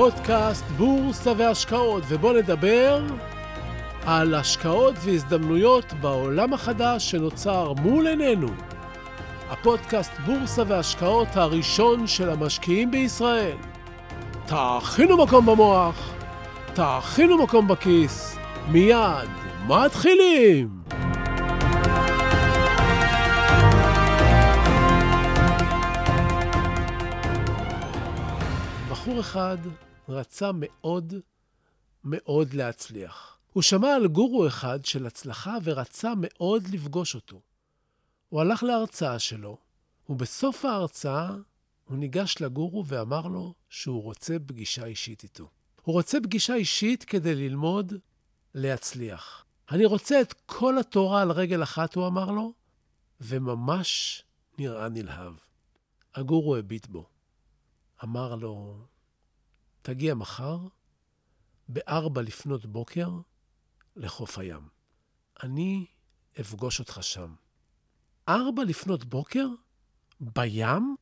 פודקאסט בורסה והשקעות, ובואו נדבר על השקעות והזדמנויות בעולם החדש שנוצר מול עינינו. הפודקאסט בורסה והשקעות הראשון של המשקיעים בישראל. תאכינו מקום במוח, תאכינו מקום בכיס, מיד מתחילים! בחור אחד רצה מאוד מאוד להצליח. הוא שמע על גורו אחד של הצלחה ורצה מאוד לפגוש אותו. הוא הלך להרצאה שלו, ובסוף ההרצאה הוא ניגש לגורו ואמר לו שהוא רוצה פגישה אישית איתו. הוא רוצה פגישה אישית כדי ללמוד להצליח. אני רוצה את כל התורה על רגל אחת, הוא אמר לו, וממש נראה נלהב. הגורו הביט בו. אמר לו, תגיע מחר, בארבע לפנות בוקר, לחוף הים. אני אפגוש אותך שם. ארבע לפנות בוקר? בים?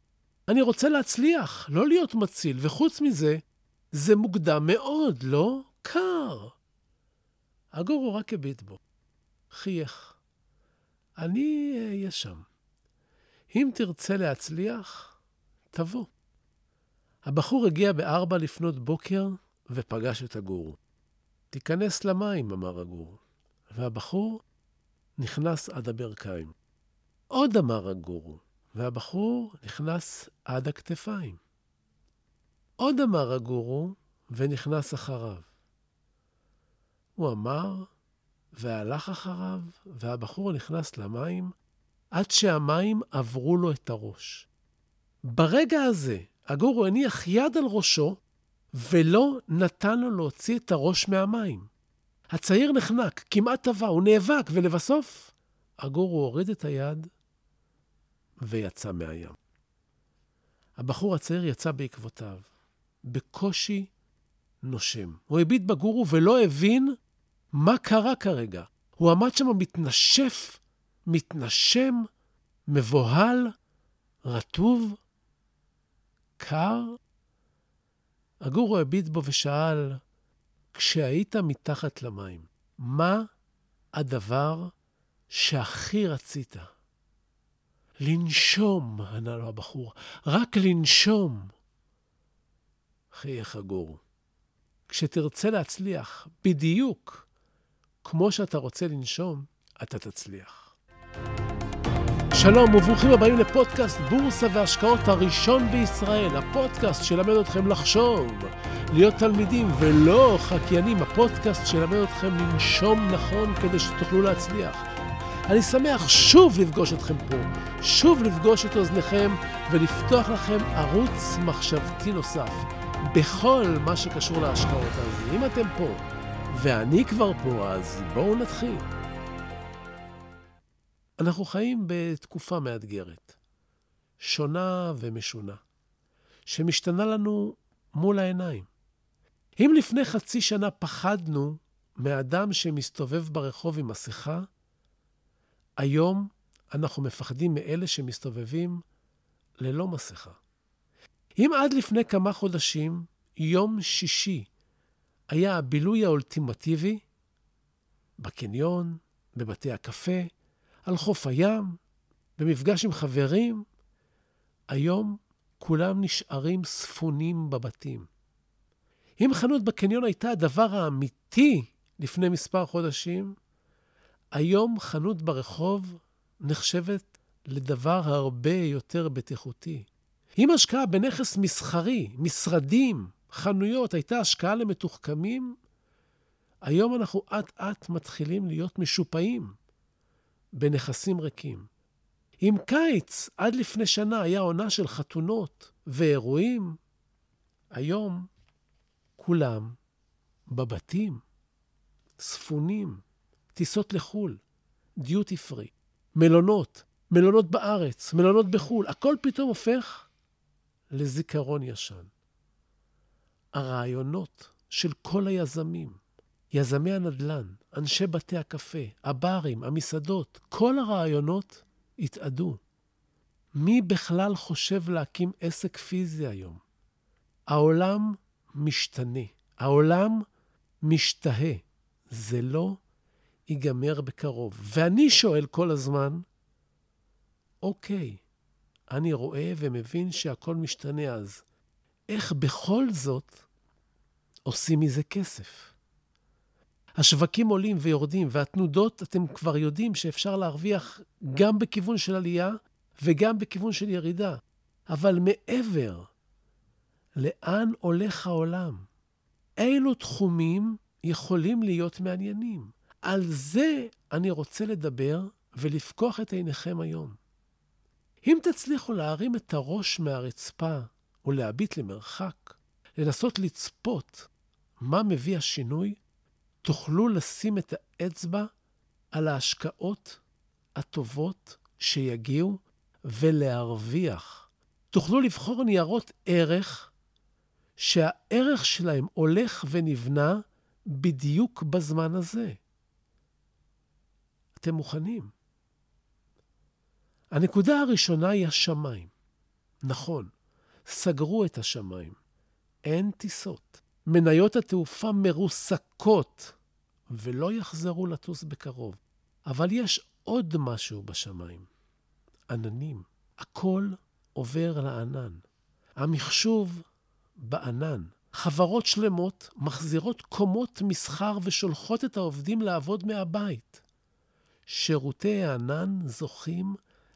אני רוצה להצליח, לא להיות מציל, וחוץ מזה, זה מוקדם מאוד, לא? קר. הגורו רק הביט בו, חייך. אני אהיה שם. אם תרצה להצליח, תבוא. הבחור הגיע בארבע לפנות בוקר ופגש את הגורו. תיכנס למים, אמר הגורו. והבחור נכנס עד הברכיים. עוד אמר הגורו, והבחור נכנס עד הכתפיים. עוד אמר הגורו, ונכנס אחריו. הוא אמר, והלך אחריו, והבחור נכנס למים, עד שהמים עברו לו את הראש. ברגע הזה, הגורו הניח יד על ראשו, ולא נתן לו להוציא את הראש מהמים. הצעיר נחנק, כמעט טבע, הוא נאבק, ולבסוף, הגורו הוריד את היד ויצא מהים. הבחור הצעיר יצא בעקבותיו, בקושי נושם. הוא הביט בגורו ולא הבין מה קרה כרגע. הוא עמד שם מתנשף, מתנשם, מבוהל, רטוב, קר. הגורו הביט בו ושאל, כשהיית מתחת למים, מה הדבר שהכי רצית? לנשום, ענה לו הבחור, רק לנשום. חייך הגורו. כשתרצה להצליח בדיוק כמו שאתה רוצה לנשום, אתה תצליח. שלום וברוכים הבאים לפודקאסט בורסה והשקעות הראשון בישראל, הפודקאסט שלמד אתכם לחשוב, להיות תלמידים ולא חקיינים, הפודקאסט שלמד אתכם לנשום נכון כדי שתוכלו להצליח. אני שמח שוב לפגוש אתכם פה, שוב לפגוש את אוזניכם ולפתוח לכם ערוץ מחשבתי נוסף בכל מה שקשור להשקעות. אז אם אתם פה ואני כבר פה, אז בואו נתחיל. אנחנו חיים בתקופה מאתגרת, שונה ומשונה, שמשתנה לנו מול העיניים. אם לפני חצי שנה פחדנו מאדם שמסתובב ברחוב עם מסכה, היום אנחנו מפחדים מאלה שמסתובבים ללא מסכה. אם עד לפני כמה חודשים, יום שישי היה הבילוי האולטימטיבי, בקניון, בבתי הקפה, על חוף הים, במפגש עם חברים, היום כולם נשארים ספונים בבתים. אם חנות בקניון הייתה הדבר האמיתי לפני מספר חודשים, היום חנות ברחוב נחשבת לדבר הרבה יותר בטיחותי. אם השקעה בנכס מסחרי, משרדים, חנויות, הייתה השקעה למתוחכמים, היום אנחנו אט-אט מתחילים להיות משופעים בנכסים ריקים. אם קיץ עד לפני שנה היה עונה של חתונות ואירועים, היום כולם בבתים, ספונים, טיסות לחו"ל, דיוטי פרי, מלונות, מלונות בארץ, מלונות בחו"ל, הכל פתאום הופך לזיכרון ישן. הרעיונות של כל היזמים, יזמי הנדל"ן, אנשי בתי הקפה, הברים, המסעדות, כל הרעיונות התאדו. מי בכלל חושב להקים עסק פיזי היום? העולם משתנה. העולם משתהה. זה לא ייגמר בקרוב. ואני שואל כל הזמן, אוקיי, אני רואה ומבין שהכל משתנה אז. איך בכל זאת עושים מזה כסף? השווקים עולים ויורדים, והתנודות, אתם כבר יודעים שאפשר להרוויח גם בכיוון של עלייה וגם בכיוון של ירידה. אבל מעבר, לאן הולך העולם? אילו תחומים יכולים להיות מעניינים? על זה אני רוצה לדבר ולפקוח את עיניכם היום. אם תצליחו להרים את הראש מהרצפה ולהביט למרחק, לנסות לצפות מה מביא השינוי, תוכלו לשים את האצבע על ההשקעות הטובות שיגיעו ולהרוויח. תוכלו לבחור ניירות ערך שהערך שלהם הולך ונבנה בדיוק בזמן הזה. אתם מוכנים? הנקודה הראשונה היא השמיים. נכון, סגרו את השמיים. אין טיסות. מניות התעופה מרוסקות ולא יחזרו לטוס בקרוב. אבל יש עוד משהו בשמיים. עננים. הכל עובר לענן. המחשוב בענן. חברות שלמות מחזירות קומות מסחר ושולחות את העובדים לעבוד מהבית. שירותי הענן זוכים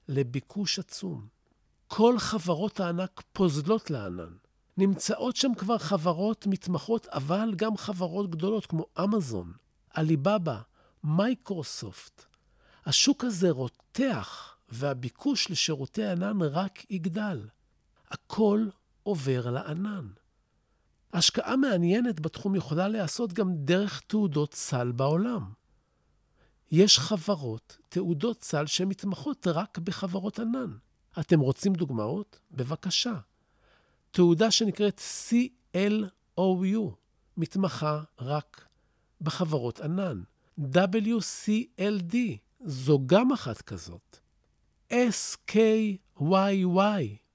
לביקוש עצום. כל חברות הענק פוזלות לענן. נמצאות שם כבר חברות מתמחות, אבל גם חברות גדולות כמו אמזון, עליבאבא, מייקרוסופט. השוק הזה רותח, והביקוש לשירותי ענן רק יגדל. הכל עובר לענן. השקעה מעניינת בתחום יכולה להיעשות גם דרך תעודות סל בעולם. יש חברות, תעודות סל, שמתמחות רק בחברות ענן. אתם רוצים דוגמאות? בבקשה. תעודה שנקראת CLOU, מתמחה רק בחברות ענן. WCLD, זו גם אחת כזאת. SKYY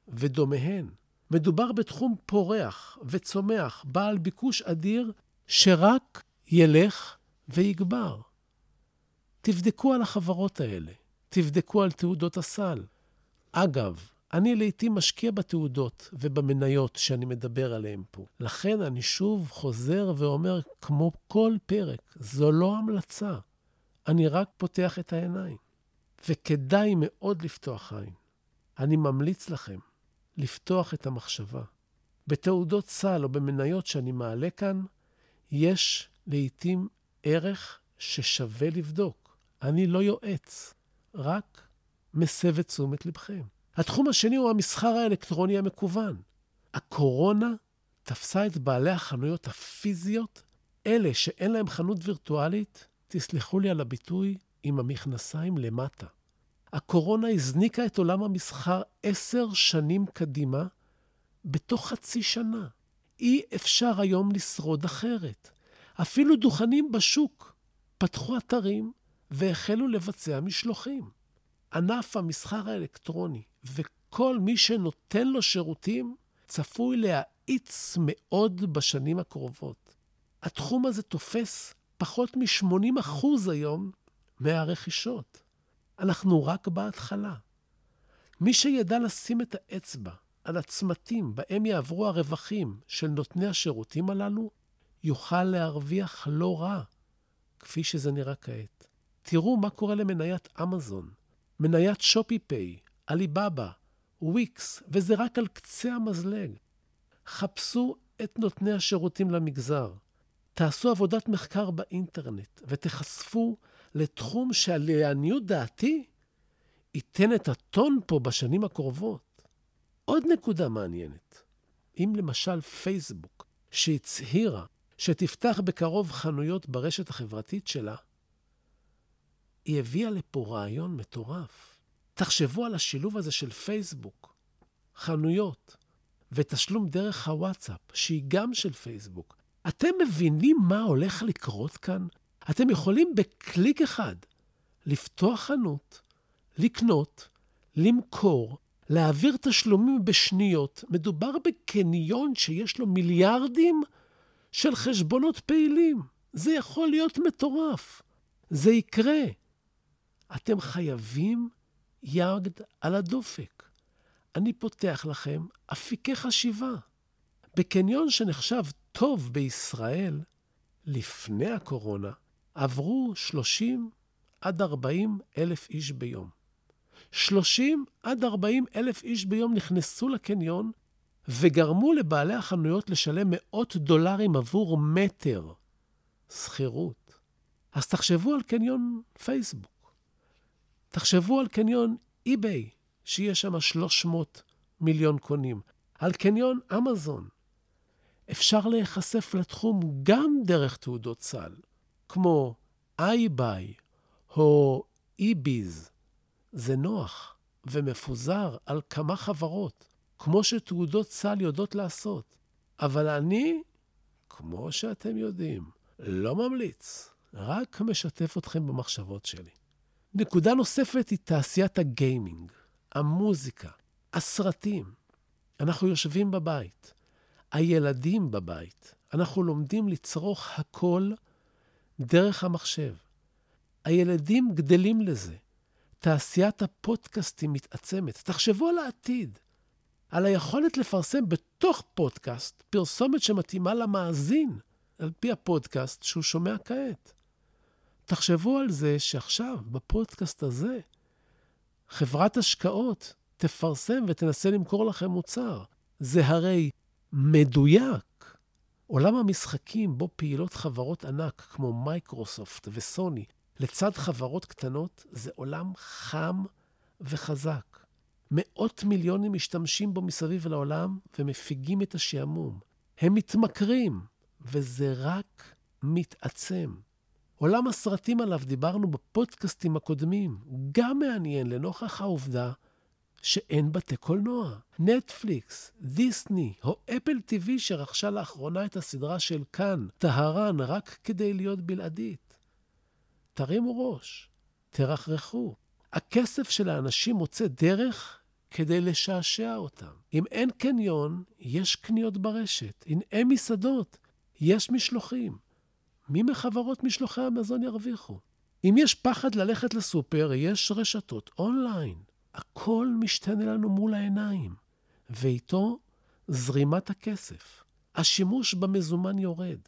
ודומיהן. מדובר בתחום פורח וצומח, בעל ביקוש אדיר, שרק ילך ויגבר. תבדקו על החברות האלה, תבדקו על תעודות הסל. אגב, אני לעתים משקיע בתעודות ובמניות שאני מדבר עליהן פה. לכן אני שוב חוזר ואומר, כמו כל פרק, זו לא המלצה. אני רק פותח את העיניים. וכדאי מאוד לפתוח עין. אני ממליץ לכם לפתוח את המחשבה. בתעודות סל או במניות שאני מעלה כאן, יש לעתים ערך ששווה לבדוק. אני לא יועץ, רק מסב את תשומת לבכם. התחום השני הוא המסחר האלקטרוני המקוון. הקורונה תפסה את בעלי החנויות הפיזיות, אלה שאין להם חנות וירטואלית, תסלחו לי על הביטוי, עם המכנסיים למטה. הקורונה הזניקה את עולם המסחר עשר שנים קדימה, בתוך חצי שנה. אי אפשר היום לשרוד אחרת. אפילו דוכנים בשוק פתחו אתרים והחלו לבצע משלוחים. ענף המסחר האלקטרוני וכל מי שנותן לו שירותים צפוי להאיץ מאוד בשנים הקרובות. התחום הזה תופס פחות מ-80% היום מהרכישות. אנחנו רק בהתחלה. מי שידע לשים את האצבע על הצמתים בהם יעברו הרווחים של נותני השירותים הללו, יוכל להרוויח לא רע, כפי שזה נראה כעת. תראו מה קורה למניית אמזון, מניית שופי-פיי, עליבאבא, וויקס, וזה רק על קצה המזלג. חפשו את נותני השירותים למגזר. תעשו עבודת מחקר באינטרנט ותחשפו לתחום שלעניות דעתי ייתן את הטון פה בשנים הקרובות. עוד נקודה מעניינת, אם למשל פייסבוק, שהצהירה שתפתח בקרוב חנויות ברשת החברתית שלה, היא הביאה לפה רעיון מטורף. תחשבו על השילוב הזה של פייסבוק, חנויות, ותשלום דרך הוואטסאפ, שהיא גם של פייסבוק. אתם מבינים מה הולך לקרות כאן? אתם יכולים בקליק אחד לפתוח חנות, לקנות, למכור, להעביר תשלומים בשניות. מדובר בקניון שיש לו מיליארדים של חשבונות פעילים. זה יכול להיות מטורף. זה יקרה. אתם חייבים יד על הדופק. אני פותח לכם אפיקי חשיבה. בקניון שנחשב טוב בישראל, לפני הקורונה, עברו 30 עד 40 אלף איש ביום. 30 עד 40 אלף איש ביום נכנסו לקניון וגרמו לבעלי החנויות לשלם מאות דולרים עבור מטר שכירות. אז תחשבו על קניון פייסבוק. תחשבו על קניון אי-ביי, שיש שם 300 מיליון קונים. על קניון אמזון. אפשר להיחשף לתחום גם דרך תעודות סל, כמו איי-ביי או אי-ביז. זה נוח ומפוזר על כמה חברות, כמו שתעודות סל יודעות לעשות. אבל אני, כמו שאתם יודעים, לא ממליץ, רק משתף אתכם במחשבות שלי. נקודה נוספת היא תעשיית הגיימינג, המוזיקה, הסרטים. אנחנו יושבים בבית, הילדים בבית. אנחנו לומדים לצרוך הכל דרך המחשב. הילדים גדלים לזה. תעשיית הפודקאסטים מתעצמת. תחשבו על העתיד, על היכולת לפרסם בתוך פודקאסט פרסומת שמתאימה למאזין, על פי הפודקאסט שהוא שומע כעת. תחשבו על זה שעכשיו, בפודקאסט הזה, חברת השקעות תפרסם ותנסה למכור לכם מוצר. זה הרי מדויק. עולם המשחקים בו פעילות חברות ענק כמו מייקרוסופט וסוני לצד חברות קטנות זה עולם חם וחזק. מאות מיליונים משתמשים בו מסביב לעולם ומפיגים את השעמום. הם מתמכרים, וזה רק מתעצם. עולם הסרטים עליו דיברנו בפודקאסטים הקודמים, גם מעניין לנוכח העובדה שאין בתי קולנוע. נטפליקס, דיסני או אפל TV שרכשה לאחרונה את הסדרה של כאן, טהרן, רק כדי להיות בלעדית. תרימו ראש, תרחרחו. הכסף של האנשים מוצא דרך כדי לשעשע אותם. אם אין קניון, יש קניות ברשת. אם אין מסעדות, יש משלוחים. מי מחברות משלוחי המזון ירוויחו? אם יש פחד ללכת לסופר, יש רשתות אונליין. הכל משתנה לנו מול העיניים, ואיתו זרימת הכסף. השימוש במזומן יורד.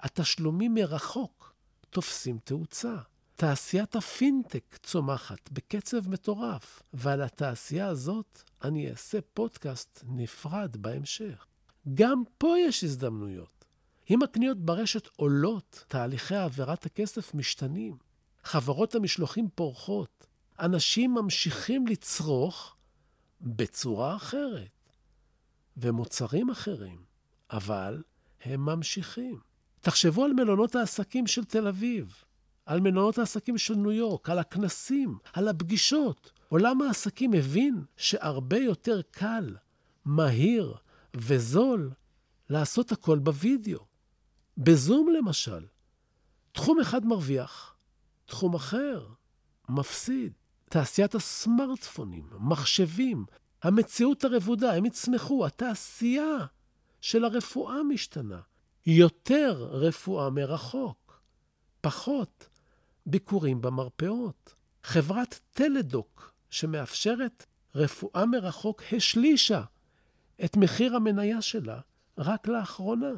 התשלומים מרחוק תופסים תאוצה. תעשיית הפינטק צומחת בקצב מטורף, ועל התעשייה הזאת אני אעשה פודקאסט נפרד בהמשך. גם פה יש הזדמנויות. אם הקניות ברשת עולות, תהליכי העברת הכסף משתנים. חברות המשלוחים פורחות. אנשים ממשיכים לצרוך בצורה אחרת, ומוצרים אחרים, אבל הם ממשיכים. תחשבו על מלונות העסקים של תל אביב, על מלונות העסקים של ניו יורק, על הכנסים, על הפגישות. עולם העסקים הבין שהרבה יותר קל, מהיר וזול לעשות הכל בווידאו. בזום למשל. תחום אחד מרוויח, תחום אחר מפסיד. תעשיית הסמארטפונים, מחשבים, המציאות הרבודה, הם יצמחו. התעשייה של הרפואה משתנה. יותר רפואה מרחוק, פחות ביקורים במרפאות. חברת טלדוק, שמאפשרת רפואה מרחוק, השלישה את מחיר המניה שלה רק לאחרונה.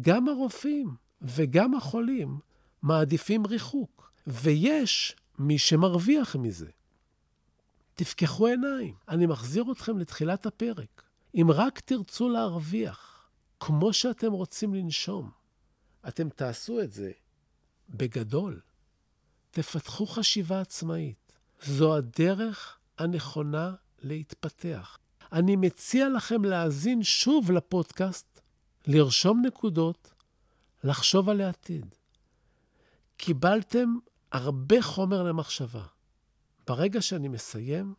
גם הרופאים וגם החולים מעדיפים ריחוק, ויש מי שמרוויח מזה. תפקחו עיניים. אני מחזיר אתכם לתחילת הפרק. אם רק תרצו להרוויח, כמו שאתם רוצים לנשום, אתם תעשו את זה בגדול. תפתחו חשיבה עצמאית. זו הדרך הנכונה להתפתח. אני מציע לכם להאזין שוב לפודקאסט, לרשום נקודות, לחשוב על העתיד. קיבלתם הרבה חומר למחשבה. ברגע שאני מסיים,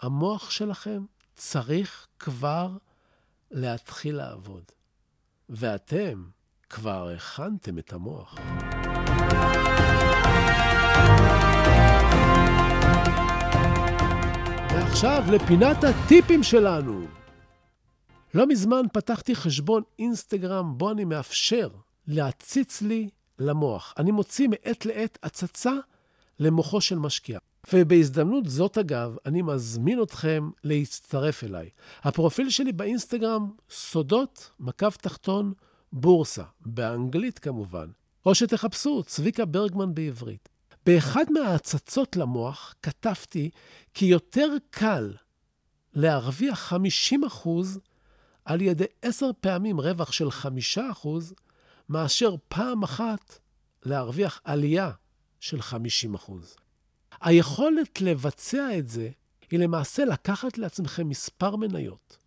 המוח שלכם צריך כבר להתחיל לעבוד. ואתם כבר הכנתם את המוח. ועכשיו לפינת הטיפים שלנו. לא מזמן פתחתי חשבון אינסטגרם בו אני מאפשר להציץ לי למוח. אני מוציא מעת לעת הצצה למוחו של משקיע. ובהזדמנות זאת, אגב, אני מזמין אתכם להצטרף אליי. הפרופיל שלי באינסטגרם, סודות, מקו תחתון, בורסה, באנגלית כמובן. או שתחפשו צביקה ברגמן בעברית. באחד מההצצות למוח כתבתי כי יותר קל להרוויח 50% על ידי עשר פעמים רווח של 5% מאשר פעם אחת להרוויח עלייה של 50%. היכולת לבצע את זה היא למעשה לקחת לעצמכם מספר מניות.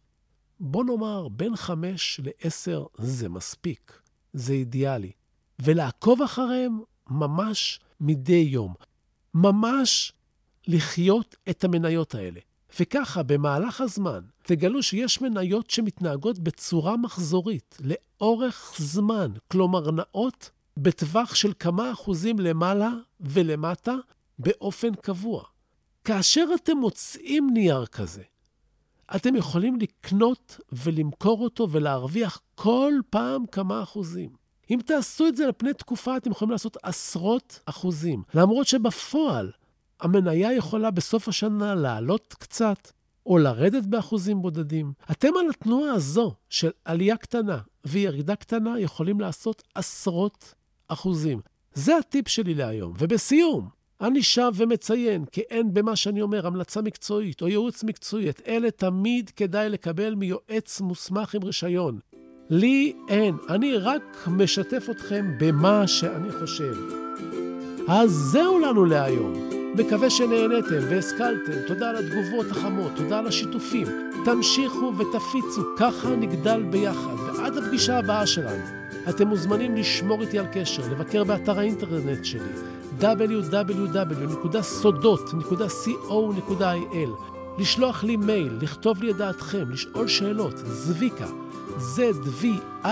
בוא נאמר, בין 5 ל-10 זה מספיק, זה אידיאלי. ולעקוב אחריהם ממש מדי יום. ממש לחיות את המניות האלה. וככה, במהלך הזמן, תגלו שיש מניות שמתנהגות בצורה מחזורית, לאורך זמן, כלומר נעות בטווח של כמה אחוזים למעלה ולמטה באופן קבוע. כאשר אתם מוצאים נייר כזה, אתם יכולים לקנות ולמכור אותו ולהרוויח כל פעם כמה אחוזים. אם תעשו את זה על פני תקופה, אתם יכולים לעשות עשרות אחוזים. למרות שבפועל, המניה יכולה בסוף השנה לעלות קצת, או לרדת באחוזים בודדים. אתם על התנועה הזו של עלייה קטנה וירידה קטנה יכולים לעשות עשרות אחוזים. זה הטיפ שלי להיום. ובסיום, אני שב ומציין כי אין במה שאני אומר המלצה מקצועית או ייעוץ מקצועי. את אלה תמיד כדאי לקבל מיועץ מוסמך עם רישיון. לי אין, אני רק משתף אתכם במה שאני חושב. אז זהו לנו להיום. מקווה שנהניתם והשכלתם. תודה על התגובות החמות, תודה על השיתופים. תמשיכו ותפיצו, ככה נגדל ביחד. ועד הפגישה הבאה שלנו, אתם מוזמנים לשמור איתי על קשר, לבקר באתר האינטרנט שלי www.sodot.co.il, לשלוח לי מייל, לכתוב לי את דעתכם, לשאול שאלות, זביקה. Zvika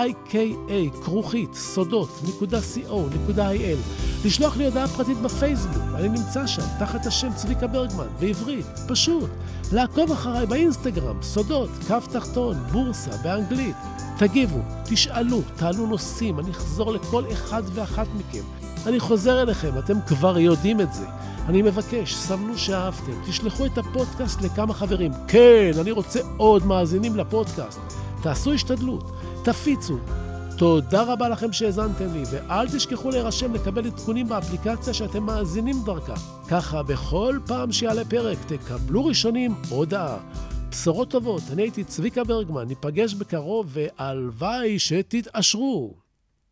כרוכית סודות.co.il לשלוח לי הודעה פרטית בפייסבוק, אני נמצא שם, תחת השם צביקה ברגמן, בעברית, פשוט. לעקוב אחריי באינסטגרם, סודות, קו תחתון, בורסה, באנגלית. תגיבו, תשאלו, תעלו נושאים, אני אחזור לכל אחד ואחת מכם. אני חוזר אליכם, אתם כבר יודעים את זה. אני מבקש, סמנו שאהבתם, תשלחו את הפודקאסט לכמה חברים. כן, אני רוצה עוד מאזינים לפודקאסט. תעשו השתדלות, תפיצו. תודה רבה לכם שהאזנתם לי, ואל תשכחו להירשם לקבל עדכונים באפליקציה שאתם מאזינים דרכה. ככה, בכל פעם שיעלה פרק תקבלו ראשונים הודעה. בשורות טובות, אני הייתי צביקה ברגמן, ניפגש בקרוב, והלוואי שתתעשרו.